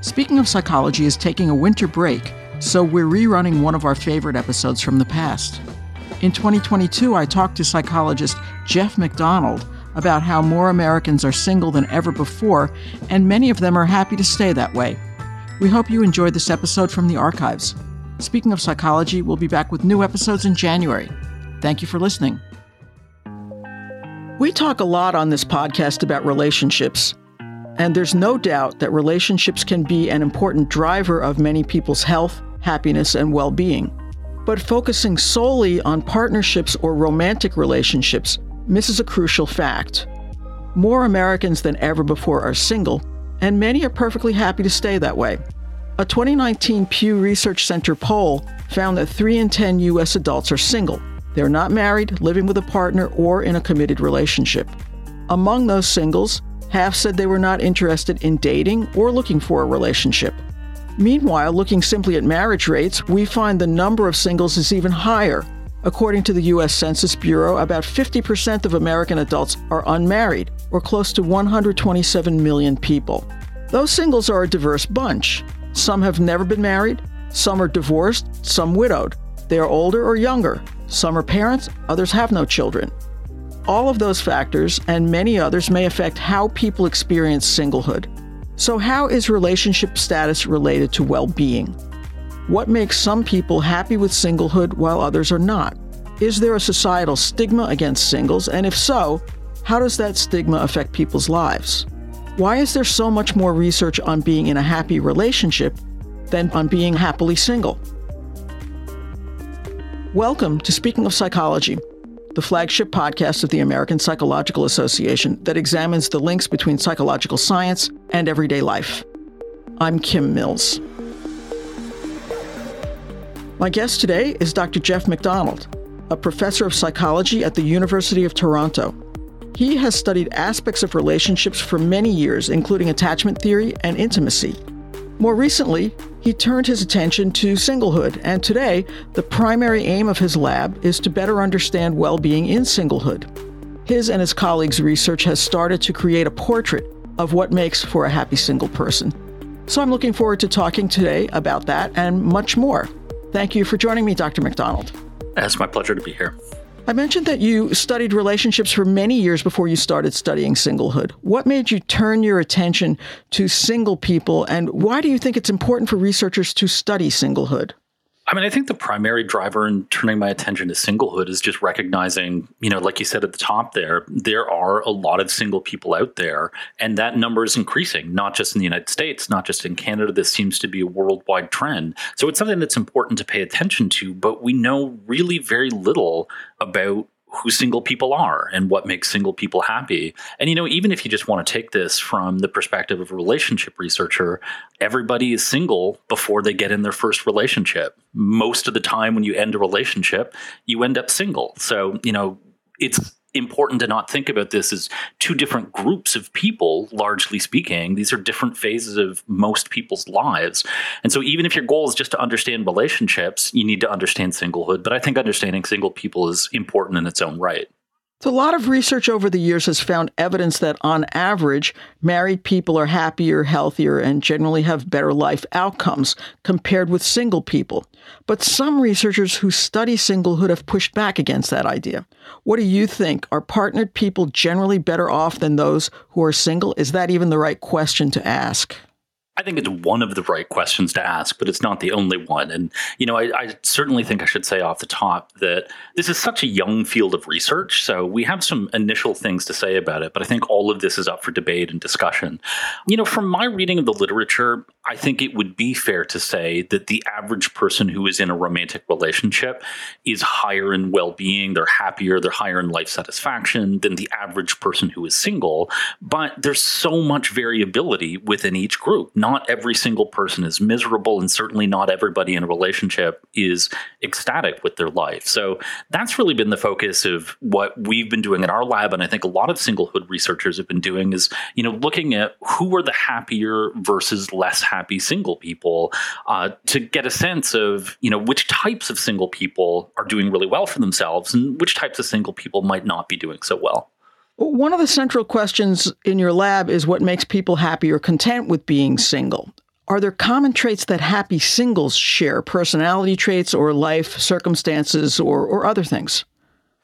Speaking of Psychology is taking a winter break, so we're rerunning one of our favorite episodes from the past. In 2022, I talked to psychologist Geoff MacDonald about how more Americans are single than ever before, and many of them are happy to stay that way. We hope you enjoyed this episode from the archives. Speaking of psychology, we'll be back with new episodes in January. Thank you for listening. We talk a lot on this podcast about relationships, and there's no doubt that relationships can be an important driver of many people's health, happiness, and well being. But focusing solely on partnerships or romantic relationships misses a crucial fact. More Americans than ever before are single, and many are perfectly happy to stay that way. A 2019 Pew Research Center poll found that 3 in 10 U.S. adults are single. They're not married, living with a partner, or in a committed relationship. Among those singles, half said they were not interested in dating or looking for a relationship. Meanwhile, looking simply at marriage rates, we find the number of singles is even higher. According to the U.S. Census Bureau, about 50% of American adults are unmarried, or close to 127 million people. Those singles are a diverse bunch. Some have never been married, some are divorced, some widowed. They are older or younger. Some are parents, others have no children. All of those factors and many others may affect how people experience singlehood. So, how is relationship status related to well being? What makes some people happy with singlehood while others are not? Is there a societal stigma against singles? And if so, how does that stigma affect people's lives? Why is there so much more research on being in a happy relationship than on being happily single? Welcome to Speaking of Psychology, the flagship podcast of the American Psychological Association that examines the links between psychological science and everyday life. I'm Kim Mills. My guest today is Dr. Geoff MacDonald, a professor of psychology at the University of Toronto. He has studied aspects of relationships for many years, including attachment theory and intimacy. More recently, he turned his attention to singlehood, and today, the primary aim of his lab is to better understand well being in singlehood. His and his colleagues' research has started to create a portrait of what makes for a happy single person. So I'm looking forward to talking today about that and much more. Thank you for joining me, Dr. MacDonald. It's my pleasure to be here. I mentioned that you studied relationships for many years before you started studying singlehood. What made you turn your attention to single people, and why do you think it's important for researchers to study singlehood? I mean, I think the primary driver in turning my attention to singlehood is just recognizing, you know, like you said at the top there, there are a lot of single people out there, and that number is increasing, not just in the United States, not just in Canada. This seems to be a worldwide trend. So it's something that's important to pay attention to, but we know really very little about who single people are and what makes single people happy. And you know, even if you just want to take this from the perspective of a relationship researcher, everybody is single before they get in their first relationship. Most of the time when you end a relationship, you end up single. So, you know, it's important to not think about this as two different groups of people, largely speaking. These are different phases of most people's lives. And so, even if your goal is just to understand relationships, you need to understand singlehood. But I think understanding single people is important in its own right. So a lot of research over the years has found evidence that on average, married people are happier, healthier, and generally have better life outcomes compared with single people. But some researchers who study singlehood have pushed back against that idea. What do you think? Are partnered people generally better off than those who are single? Is that even the right question to ask? I think it's one of the right questions to ask, but it's not the only one. And, you know, I, I, certainly think I should say off the top that this is such a young field of research. So we have some initial things to say about it, but I think all of this is up for debate and discussion. You know, from my reading of the literature, I think it would be fair to say that the average person who is in a romantic relationship is higher in well being, they're happier, they're higher in life satisfaction than the average person who is single. But there's so much variability within each group. Not every single person is miserable, and certainly not everybody in a relationship is ecstatic with their life. So that's really been the focus of what we've been doing in our lab, and I think a lot of singlehood researchers have been doing is you know looking at who are the happier versus less happy single people uh, to get a sense of you know which types of single people are doing really well for themselves and which types of single people might not be doing so well. One of the central questions in your lab is what makes people happy or content with being single. Are there common traits that happy singles share, personality traits or life circumstances or, or other things?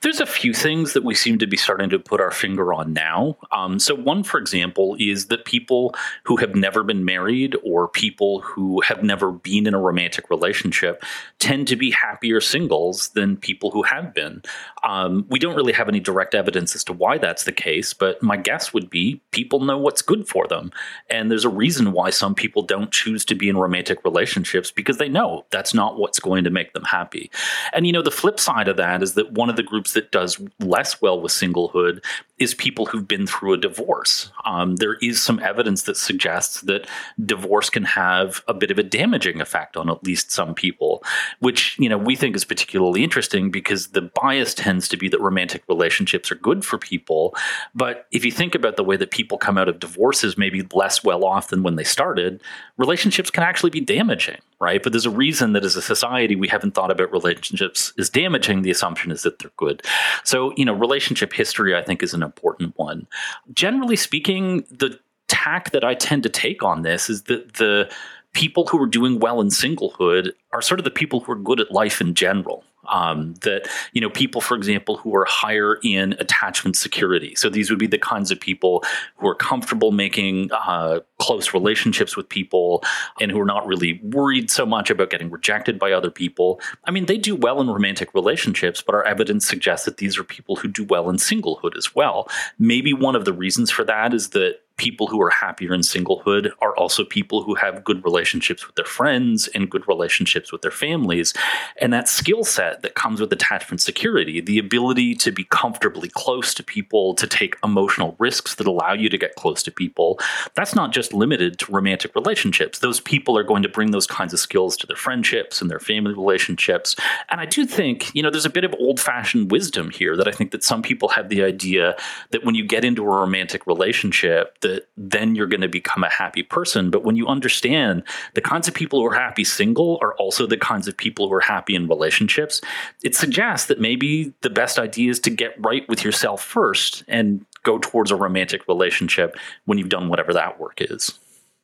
There's a few things that we seem to be starting to put our finger on now. Um, so, one, for example, is that people who have never been married or people who have never been in a romantic relationship tend to be happier singles than people who have been. Um, we don't really have any direct evidence as to why that's the case, but my guess would be people know what's good for them. And there's a reason why some people don't choose to be in romantic relationships because they know that's not what's going to make them happy. And, you know, the flip side of that is that one of the groups that does less well with singlehood is people who've been through a divorce. Um, there is some evidence that suggests that divorce can have a bit of a damaging effect on at least some people, which you know we think is particularly interesting because the bias tends to be that romantic relationships are good for people. But if you think about the way that people come out of divorces, maybe less well off than when they started, relationships can actually be damaging, right? But there's a reason that as a society we haven't thought about relationships as damaging. The assumption is that they're good. So you know, relationship history I think is an important one. Generally speaking, the tack that I tend to take on this is that the people who are doing well in singlehood are sort of the people who are good at life in general. Um, that you know people for example who are higher in attachment security. So these would be the kinds of people who are comfortable making uh, close relationships with people and who are not really worried so much about getting rejected by other people. I mean they do well in romantic relationships but our evidence suggests that these are people who do well in singlehood as well. Maybe one of the reasons for that is that people who are happier in singlehood are also people who have good relationships with their friends and good relationships with their families. And that skill set that comes with attachment security, the ability to be comfortably close to people, to take emotional risks that allow you to get close to people, that's not just limited to romantic relationships. Those people are going to bring those kinds of skills to their friendships and their family relationships. And I do think, you know, there's a bit of old fashioned wisdom here that I think that some people have the idea that when you get into a romantic relationship, that then you're going to become a happy person. But when you understand the kinds of people who are happy single are also the kinds of people who are happy in relationships, it suggests that maybe the best idea is to get right with yourself first and go towards a romantic relationship when you've done whatever that work is.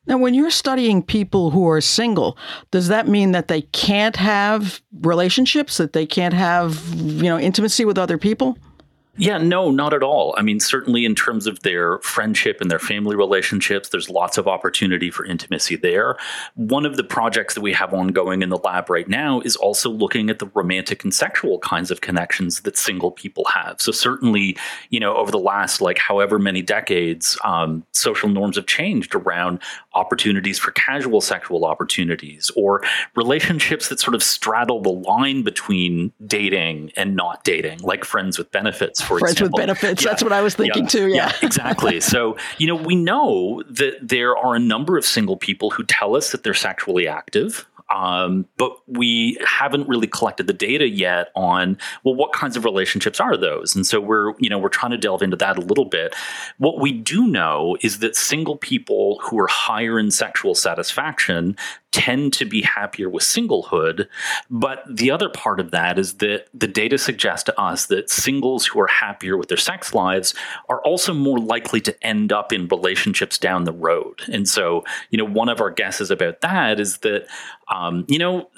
Now, when you're studying people who are single, does that mean that they can't have relationships, that they can't have, you know, intimacy with other people? Yeah, no, not at all. I mean, certainly in terms of their friendship and their family relationships, there's lots of opportunity for intimacy there. One of the projects that we have ongoing in the lab right now is also looking at the romantic and sexual kinds of connections that single people have. So, certainly, you know, over the last like however many decades, um, social norms have changed around opportunities for casual sexual opportunities or relationships that sort of straddle the line between dating and not dating, like friends with benefits for friends example. with benefits. Yeah. That's what I was thinking yeah. too. Yeah, yeah exactly. so you know, we know that there are a number of single people who tell us that they're sexually active. Um, but we haven't really collected the data yet on well what kinds of relationships are those and so we're you know we're trying to delve into that a little bit what we do know is that single people who are higher in sexual satisfaction tend to be happier with singlehood. But the other part of that is that the data suggests to us that singles who are happier with their sex lives are also more likely to end up in relationships down the road. And so, you know, one of our guesses about that is that, um, you know,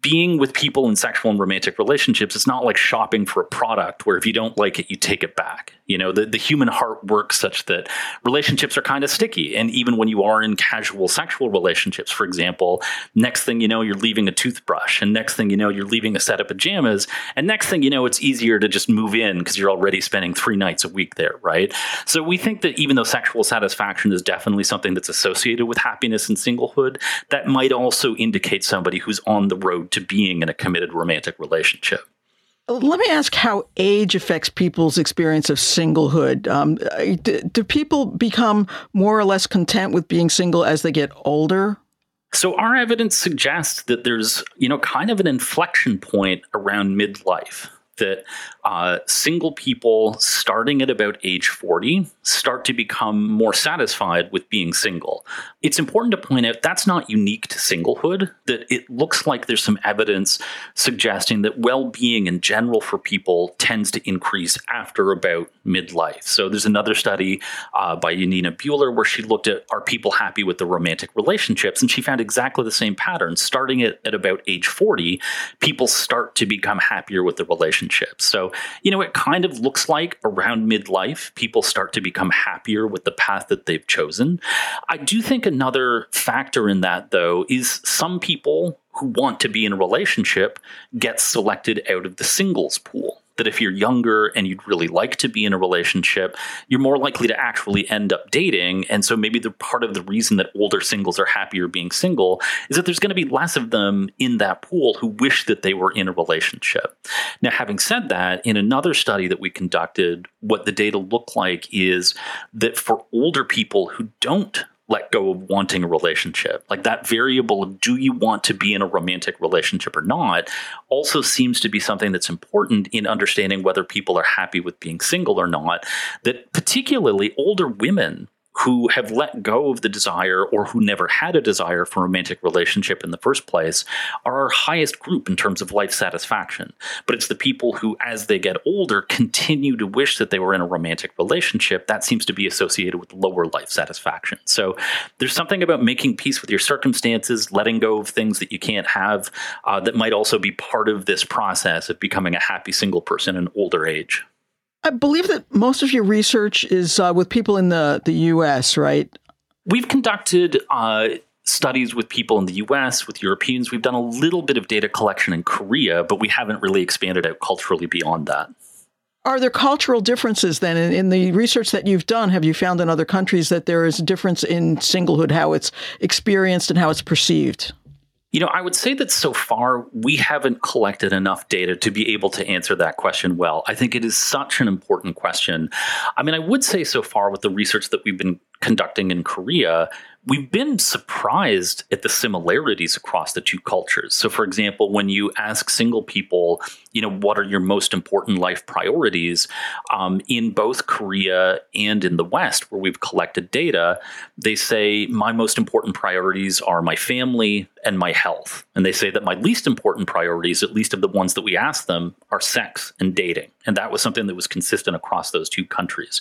being with people in sexual and romantic relationships, it's not like shopping for a product where if you don't like it, you take it back. You know, the, the human heart works such that relationships are kind of sticky. And even when you are in casual sexual relationships, for example, next thing you know, you're leaving a toothbrush. And next thing you know, you're leaving a set of pajamas. And next thing you know, it's easier to just move in because you're already spending three nights a week there, right? So we think that even though sexual satisfaction is definitely something that's associated with happiness and singlehood, that might also indicate somebody who's on the road to being in a committed romantic relationship. Let me ask how age affects people's experience of singlehood. Um, do, do people become more or less content with being single as they get older? So our evidence suggests that there's, you know, kind of an inflection point around midlife that uh, single people starting at about age 40 start to become more satisfied with being single. It's important to point out that's not unique to singlehood, that it looks like there's some evidence suggesting that well being in general for people tends to increase after about midlife. So there's another study uh, by Janina Buehler where she looked at are people happy with the romantic relationships, and she found exactly the same pattern. Starting at, at about age 40, people start to become happier with the relationships. So you know, it kind of looks like around midlife, people start to become happier with the path that they've chosen. I do think another factor in that, though, is some people who want to be in a relationship get selected out of the singles pool that if you're younger and you'd really like to be in a relationship, you're more likely to actually end up dating. And so maybe the part of the reason that older singles are happier being single is that there's going to be less of them in that pool who wish that they were in a relationship. Now, having said that, in another study that we conducted, what the data look like is that for older people who don't let go of wanting a relationship. Like that variable of do you want to be in a romantic relationship or not also seems to be something that's important in understanding whether people are happy with being single or not. That particularly older women who have let go of the desire or who never had a desire for a romantic relationship in the first place are our highest group in terms of life satisfaction. But it's the people who, as they get older, continue to wish that they were in a romantic relationship. That seems to be associated with lower life satisfaction. So there's something about making peace with your circumstances, letting go of things that you can't have, uh, that might also be part of this process of becoming a happy single person in older age. I believe that most of your research is uh, with people in the, the US, right? We've conducted uh, studies with people in the US, with Europeans. We've done a little bit of data collection in Korea, but we haven't really expanded out culturally beyond that. Are there cultural differences then in, in, the research that you've done? Have you found in other countries that there is a difference in singlehood, how it's experienced and how it's perceived? You know, I would say that so far we haven't collected enough data to be able to answer that question well. I think it is such an important question. I mean, I would say so far with the research that we've been conducting in Korea, we've been surprised at the similarities across the two cultures. So, for example, when you ask single people, you know, what are your most important life priorities, um, in both Korea and in the West, where we've collected data, they say, my most important priorities are my family and my health. And they say that my least important priorities, at least of the ones that we asked them, are sex and dating. And that was something that was consistent across those two countries.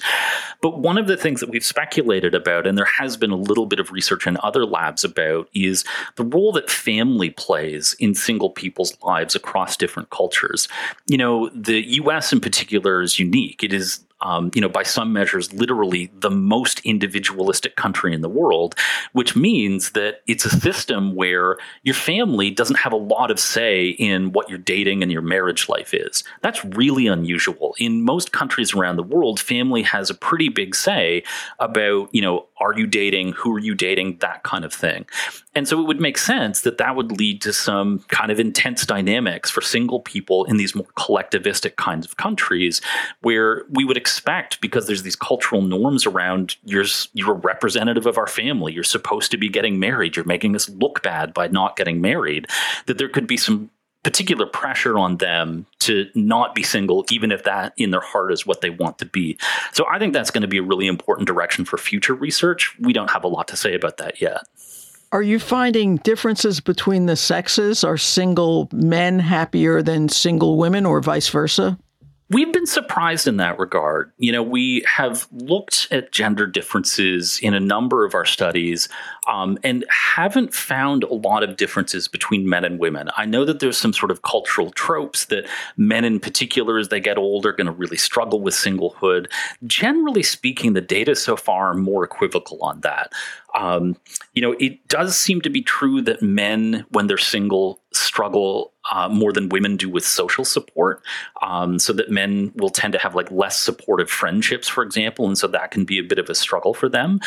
But one of the things that we've speculated about, and there has been a little bit of research in other labs about is the role that family plays in single people's lives across different cultures. You know, the US in particular is unique. It is um, you know, by some measures, literally the most individualistic country in the world, which means that it's a system where your family doesn't have a lot of say in what your dating and your marriage life is. That's really unusual. In most countries around the world, family has a pretty big say about, you know, are you dating? Who are you dating? That kind of thing. And so it would make sense that that would lead to some kind of intense dynamics for single people in these more collectivistic kinds of countries where we would expect, because there's these cultural norms around you're, you're a representative of our family, you're supposed to be getting married, you're making us look bad by not getting married, that there could be some particular pressure on them to not be single, even if that in their heart is what they want to be. So I think that's going to be a really important direction for future research. We don't have a lot to say about that yet. Are you finding differences between the sexes? Are single men happier than single women or vice versa? We've been surprised in that regard. You know, we have looked at gender differences in a number of our studies um, and haven't found a lot of differences between men and women. I know that there's some sort of cultural tropes that men in particular, as they get older, are going to really struggle with singlehood. Generally speaking, the data so far are more equivocal on that. Um, you know, it does seem to be true that men, when they're single, struggle uh, more than women do with social support. Um, so that men will tend to have like less supportive friendships, for example, and so that can be a bit of a struggle for them.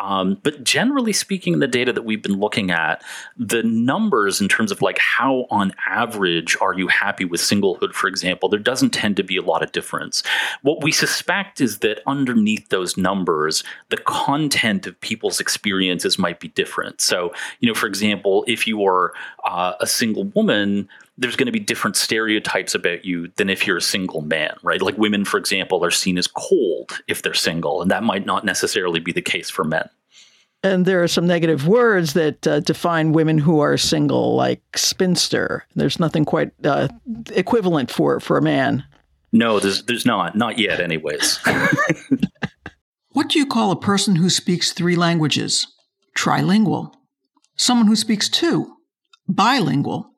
Um, but generally speaking, the data that we've been looking at, the numbers in terms of like how on average are you happy with singlehood, for example, there doesn't tend to be a lot of difference. What we suspect is that underneath those numbers, the content of people's experiences might be different. So, you know, for example, if you are uh, a single woman, there's going to be different stereotypes about you than if you're a single man, right? Like women, for example, are seen as cold if they're single, and that might not necessarily be the case for men. And there are some negative words that uh, define women who are single, like spinster. There's nothing quite uh, equivalent for for a man. No, there's there's not, not yet, anyways. what do you call a person who speaks three languages? Trilingual. Someone who speaks two? Bilingual.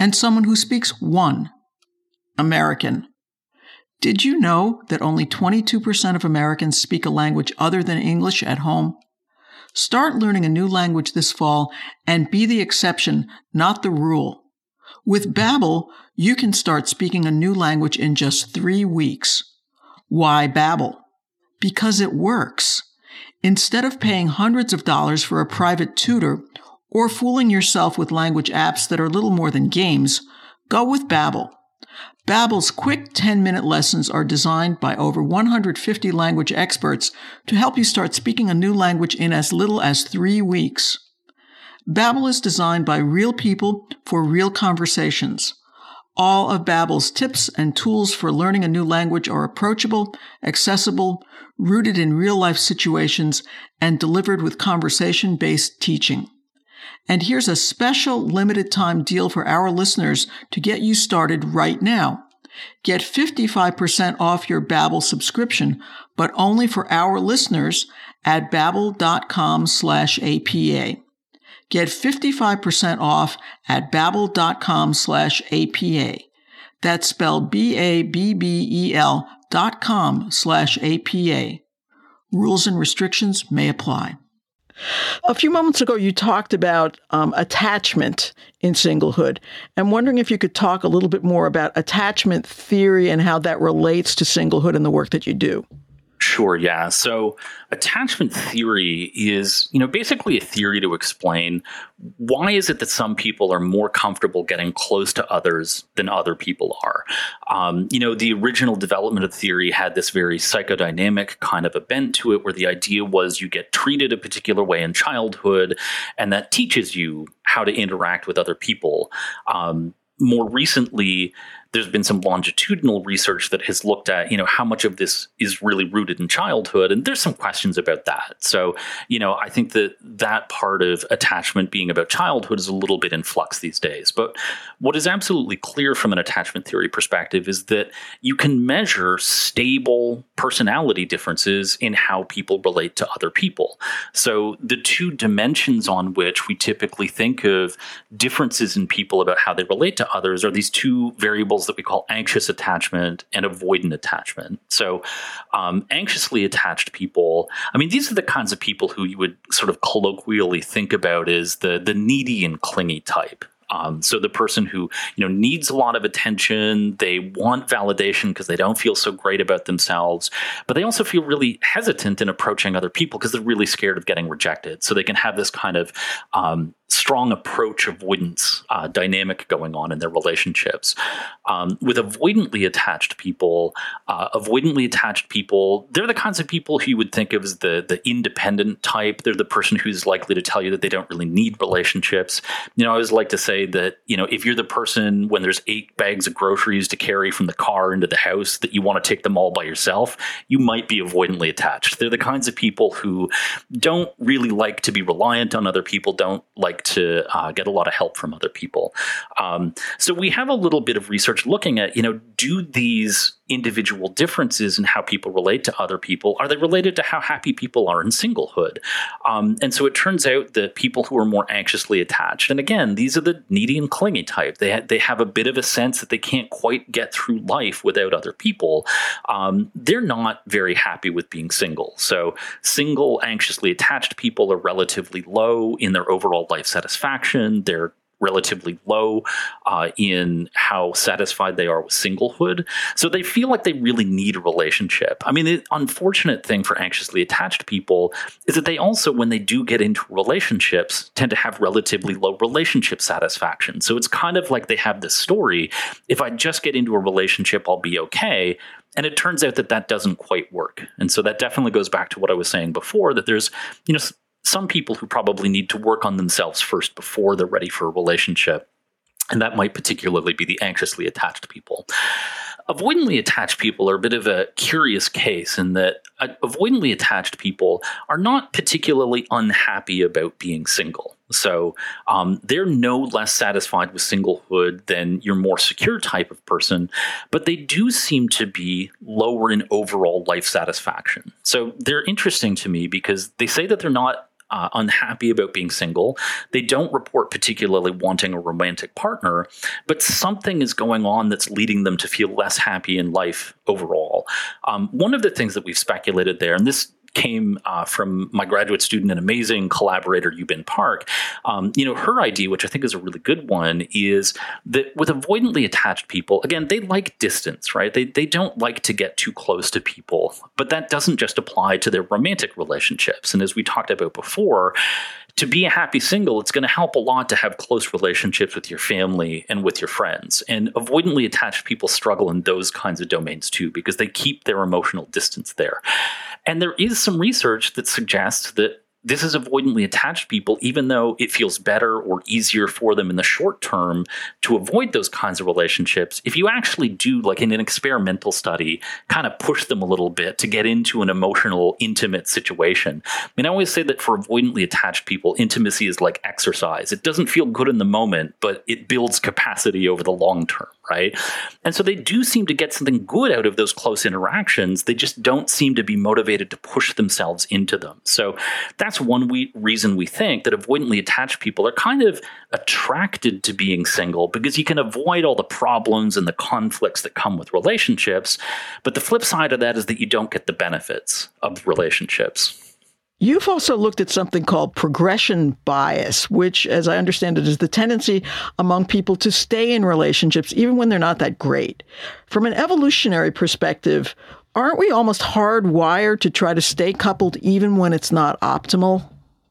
And someone who speaks one? American. Did you know that only 22% of Americans speak a language other than English at home? Start learning a new language this fall and be the exception, not the rule. With Babbel, you can start speaking a new language in just three weeks. Why Babbel? Because it works. Instead of paying hundreds of dollars for a private tutor or fooling yourself with language apps that are little more than games, go with Babbel. Babbel's quick 10-minute lessons are designed by over 150 language experts to help you start speaking a new language in as little as 3 weeks. Babbel is designed by real people for real conversations. All of Babbel's tips and tools for learning a new language are approachable, accessible, rooted in real-life situations, and delivered with conversation-based teaching. And here's a special limited time deal for our listeners to get you started right now. Get 55% off your Babbel subscription, but only for our listeners at babbel.com slash APA. Get 55% off at babbel.com slash APA. That's spelled B-A-B-B-E-L dot com slash APA. Rules and restrictions may apply. A few moments ago, you talked about um, attachment in singlehood. I'm wondering if you could talk a little bit more about attachment theory and how that relates to singlehood and the work that you do. Sure, yeah. So attachment theory is, you know, basically a theory to explain why is it that some people are more comfortable getting close to others than other people are. Um, you know, the original development of theory had this very psychodynamic kind of a bent to it, where the idea was you get treated a particular way in childhood, and that teaches you how to interact with other people. Um, more recently, there's been some longitudinal research that has looked at, you know, how much of this is really rooted in childhood, and there's some questions about that. So, you know, I think that that part of attachment being about childhood is a little bit in flux these days. But what is absolutely clear from an attachment theory perspective is that you can measure stable personality differences in how people relate to other people. So, the two dimensions on which we typically think of differences in people about how they relate to others are these two variables that we call anxious attachment and avoidant attachment. So, um, anxiously attached people, I mean, these are the kinds of people who you would sort of colloquially think about as the, the needy and clingy type. Um, so the person who you know needs a lot of attention, they want validation because they don't feel so great about themselves, but they also feel really hesitant in approaching other people because they're really scared of getting rejected. So they can have this kind of um, strong approach avoidance uh, dynamic going on in their relationships. Um, with avoidantly attached people, uh, avoidantly attached people, they're the kinds of people who you would think of as the the independent type. They're the person who's likely to tell you that they don't really need relationships. You know, I always like to say that you know if you're the person when there's eight bags of groceries to carry from the car into the house that you want to take them all by yourself, you might be avoidantly attached. They're the kinds of people who don't really like to be reliant on other people, don't like like to uh, get a lot of help from other people. Um, so we have a little bit of research looking at, you know, do these individual differences in how people relate to other people are they related to how happy people are in singlehood? Um, and so it turns out that people who are more anxiously attached, and again, these are the needy and clingy type. They ha- they have a bit of a sense that they can't quite get through life without other people. Um, they're not very happy with being single. So single, anxiously attached people are relatively low in their overall life satisfaction. They're relatively low uh, in how satisfied they are with singlehood. So they feel like they really need a relationship. I mean, the unfortunate thing for anxiously attached people is that they also, when they do get into relationships, tend to have relatively low relationship satisfaction. So it's kind of like they have this story if I just get into a relationship, I'll be okay. And it turns out that that doesn't quite work. And so that definitely goes back to what I was saying before that there's, you know, some people who probably need to work on themselves first before they're ready for a relationship. And that might particularly be the anxiously attached people. Avoidantly attached people are a bit of a curious case in that uh, avoidantly attached people are not particularly unhappy about being single. So um, they're no less satisfied with singlehood than your more secure type of person, but they do seem to be lower in overall life satisfaction. So they're interesting to me because they say that they're not uh, unhappy about being single. They don't report particularly wanting a romantic partner, but something is going on that's leading them to feel less happy in life overall. Um, one of the things that we've speculated there, and this came uh, from my graduate student and amazing collaborator, Yubin Park. Um, you know, her idea, which I think is a really good one, is that with avoidantly attached people, again, they like distance, right? They, they don't like to get too close to people, but that doesn't just apply to their romantic relationships. And as we talked about before, to be a happy single, it's going to help a lot to have close relationships with your family and with your friends. And avoidantly attached people struggle in those kinds of domains too, because they keep their emotional distance there. And there is some research that suggests that this is avoidantly attached people, even though it feels better or easier for them in the short term to avoid those kinds of relationships. If you actually do, like in an experimental study, kind of push them a little bit to get into an emotional, intimate situation. I mean, I always say that for avoidantly attached people, intimacy is like exercise. It doesn't feel good in the moment, but it builds capacity over the long term right? And so they do seem to get something good out of those close interactions. They just don't seem to be motivated to push themselves into them. So that's one we, reason we think that avoidantly attached people are kind of attracted to being single because you can avoid all the problems and the conflicts that come with relationships. But the flip side of that is that you don't get the benefits of relationships. You've also looked at something called progression bias, which, as I understand it, is the tendency among people to stay in relationships even when they're not that great. From an evolutionary perspective, aren't we almost hardwired to try to stay coupled even when it's not optimal?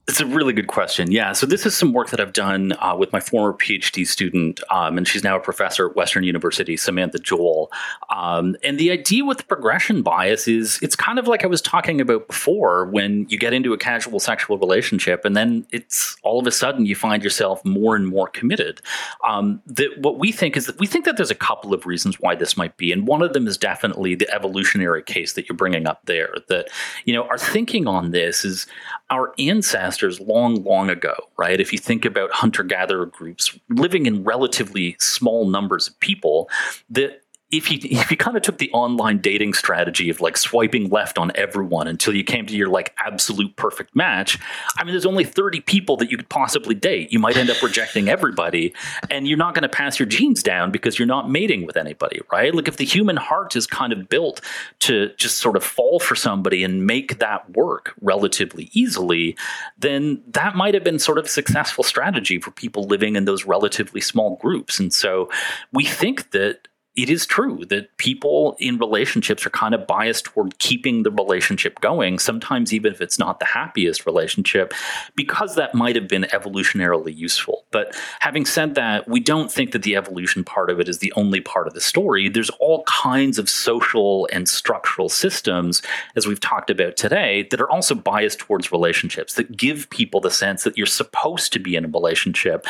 It's a really good question. Yeah. So, this is some work that I've done uh, with my former PhD student, um, and she's now a professor at Western University, Samantha Joel. Um, and the idea with progression bias is it's kind of like I was talking about before when you get into a casual sexual relationship, and then it's all of a sudden you find yourself more and more committed. Um, that what we think is that we think that there's a couple of reasons why this might be. And one of them is definitely the evolutionary case that you're bringing up there. That, you know, our thinking on this is our ancestors long, long ago, right? If you think about hunter gatherer groups living in relatively small numbers of people, that if you if you kind of took the online dating strategy of like swiping left on everyone until you came to your like absolute perfect match, I mean, there's only 30 people that you could possibly date. You might end up rejecting everybody, and you're not going to pass your genes down because you're not mating with anybody, right? Like if the human heart is kind of built to just sort of fall for somebody and make that work relatively easily, then that might have been sort of a successful strategy for people living in those relatively small groups. And so we think that it is true that people in relationships are kind of biased toward keeping the relationship going, sometimes even if it's not the happiest relationship, because that might have been evolutionarily useful. But having said that, we don't think that the evolution part of it is the only part of the story. There's all kinds of social and structural systems, as we've talked about today, that are also biased towards relationships, that give people the sense that you're supposed to be in a relationship.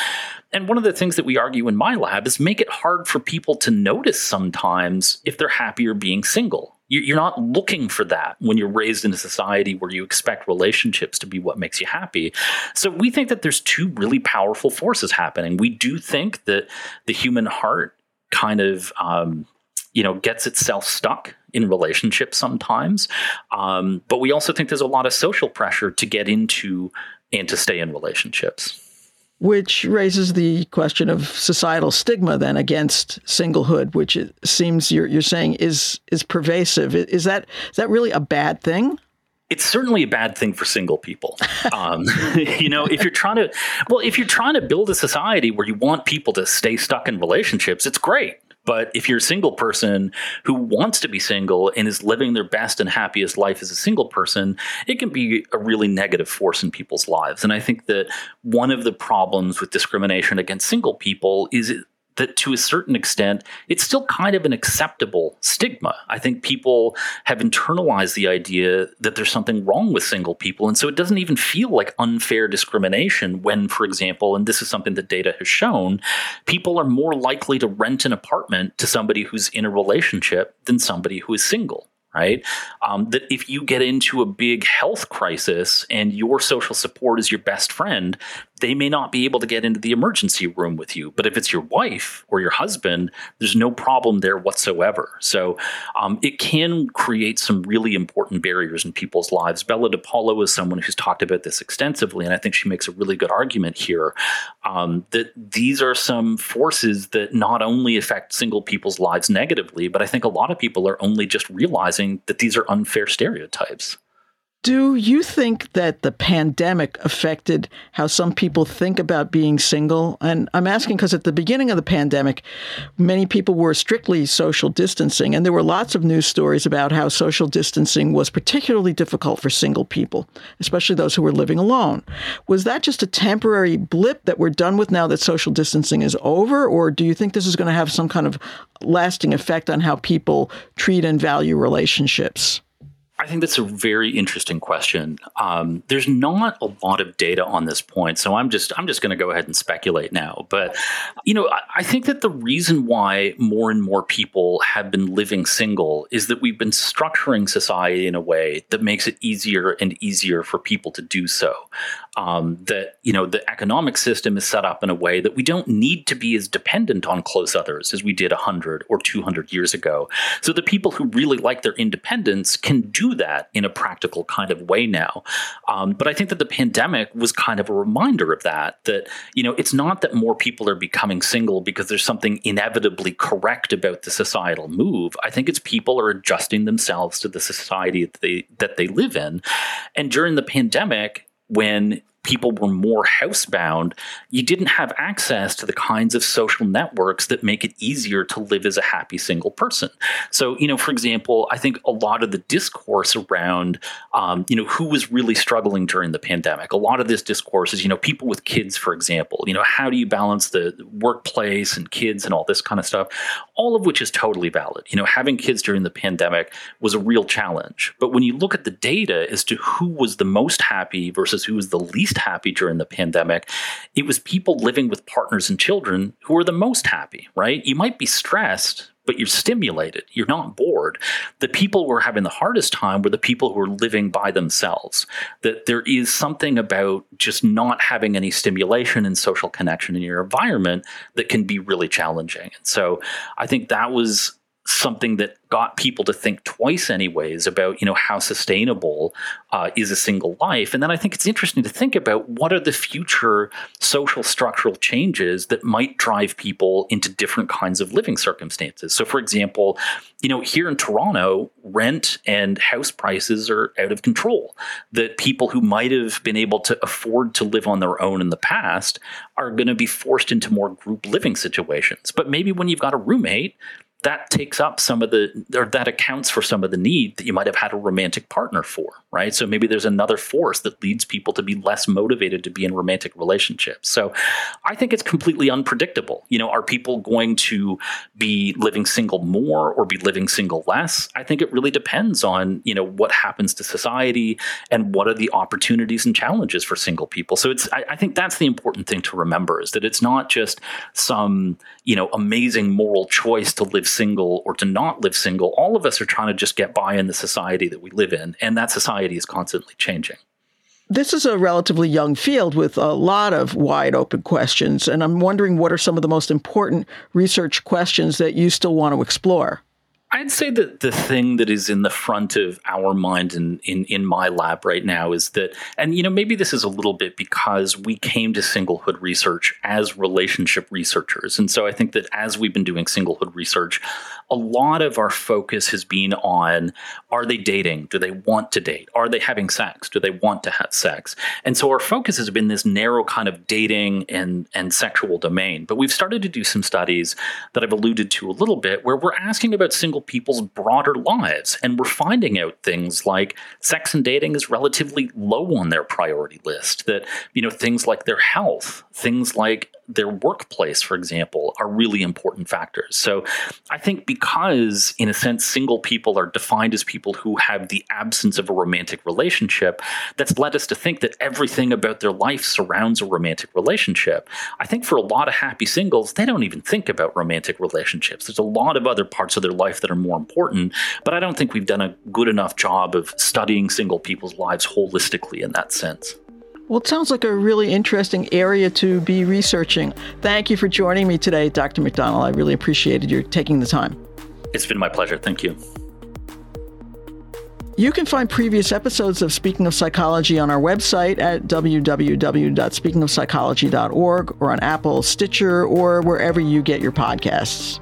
And one of the things that we argue in my lab is make it hard for people to notice sometimes if they're happier being single. You're not looking for that when you're raised in a society where you expect relationships to be what makes you happy. So we think that there's two really powerful forces happening. We do think that the human heart kind of um, you know gets itself stuck in relationships sometimes um, but we also think there's a lot of social pressure to get into and to stay in relationships which raises the question of societal stigma then against singlehood, which it seems you're, you're saying is is pervasive. Is that is that really a bad thing? It's certainly a bad thing for single people. Um, you know, if you're trying to, well, if you're trying to build a society where you want people to stay stuck in relationships, it's great. But if you're a single person who wants to be single and is living their best and happiest life as a single person, it can be a really negative force in people's lives. And I think that one of the problems with discrimination against single people is that to a certain extent, it's still kind of an acceptable stigma. I think people have internalized the idea that there's something wrong with single people. And so it doesn't even feel like unfair discrimination when, for example, and this is something that data has shown, people are more likely to rent an apartment to somebody who's in a relationship than somebody who is single right? Um, that if you get into a big health crisis and your social support is your best friend, they may not be able to get into the emergency room with you. But if it's your wife or your husband, there's no problem there whatsoever. So um, it can create some really important barriers in people's lives. Bella DePaulo is someone who's talked about this extensively, and I think she makes a really good argument here um, that these are some forces that not only affect single people's lives negatively, but I think a lot of people are only just realizing that these are unfair stereotypes. Do you think that the pandemic affected how some people think about being single? And I'm asking because at the beginning of the pandemic, many people were strictly social distancing, and there were lots of news stories about how social distancing was particularly difficult for single people, especially those who were living alone. Was that just a temporary blip that we're done with now that social distancing is over, or do you think this is going to have some kind of lasting effect on how people treat and value relationships? I think that's a very interesting question. Um, there's not a lot of data on this point, so I'm just I'm just going to go ahead and speculate now. But you know, I, I, think that the reason why more and more people have been living single is that we've been structuring society in a way that makes it easier and easier for people to do so. Um, that you know, the economic system is set up in a way that we don't need to be as dependent on close others as we did 100 or 200 years ago. So the people who really like their independence can do do that in a practical kind of way now. Um, but I think that the pandemic was kind of a reminder of that. That you know, it's not that more people are becoming single because there's something inevitably correct about the societal move. I think it's people are adjusting themselves to the society that they that they live in. And during the pandemic, when people were more housebound, you didn't have access to the kinds of social networks that make it easier to live as a happy single person. So, you know, for example, I think a lot of the discourse around, um, you know, who was really struggling during the pandemic, a lot of this discourse is, you know, people with kids, for example, you know, how do you balance the workplace and kids and all this kind of stuff, all of which is totally valid. You know, having kids during the pandemic was a real challenge. But when you look at the data as to who was the most happy versus who was the least least happy during the pandemic, it was people living with partners and children who were the most happy, right? You might be stressed, but you're stimulated. You're not bored. The people who are having the hardest time were the people who are living by themselves. That there is something about just not having any stimulation and social connection in your environment that can be really challenging. And so I think that was something that got people to think twice anyways about you know how sustainable uh, is a single life. And then i think it's interesting to think about what are the future social structural changes that might drive people into different kinds of living circumstances. So for example you know here in toronto rent and house prices are out of control. That people who might have been able to afford to live on their own in the past are going to be forced into more group living situations. But maybe when you've got a roommate that takes up some of the or that accounts for some of the need that you might have had a romantic partner for right? So maybe there's another force that leads people to be less motivated to be in romantic relationships. So i think it's completely unpredictable. You know are people going to be living single more or be living single less? I think it really depends on you know what happens to society and what are the opportunities and challenges for single people. So it's I, I think that's the important thing to remember is that it's not just some you know amazing moral choice to live single or to not live single, all of us are trying to just get by in the society that we live in. And that society is constantly changing. This is a relatively young field with a lot of wide open questions. And I'm wondering what are some of the most important research questions that you still want to explore? I'd say that the thing that is in the front of our mind and in, in my lab right now is that, and you know, maybe this is a little bit because we came to singlehood research as relationship researchers. And so I think that as we've been doing singlehood research, a lot of our focus has been on are they dating? Do they want to date? Are they having sex? Do they want to have sex? And so our focus has been this narrow kind of dating and, and sexual domain. But we've started to do some studies that I've alluded to a little bit where we're asking about single people's broader lives. And we're finding out things like sex and dating is relatively low on their priority list, that, you know, things like their health, things like their workplace, for example, are really important factors. So I think because, in a sense, single people are defined as people who have the absence of a romantic relationship, that's led us to think that everything about their life surrounds a romantic relationship. I think for a lot of happy singles, they don't even think about romantic relationships. There's a lot of other parts of their life that are more important, but I don't think we've done a good enough job of studying single people's lives holistically in that sense. Well, it sounds like a really interesting area to be researching. Thank you for joining me today, Dr. MacDonald. I really appreciated your taking the time. It's been my pleasure. Thank you. You can find previous episodes of Speaking of Psychology on our website at www.speakingofpsychology.org or on Apple, Stitcher, or wherever you get your podcasts.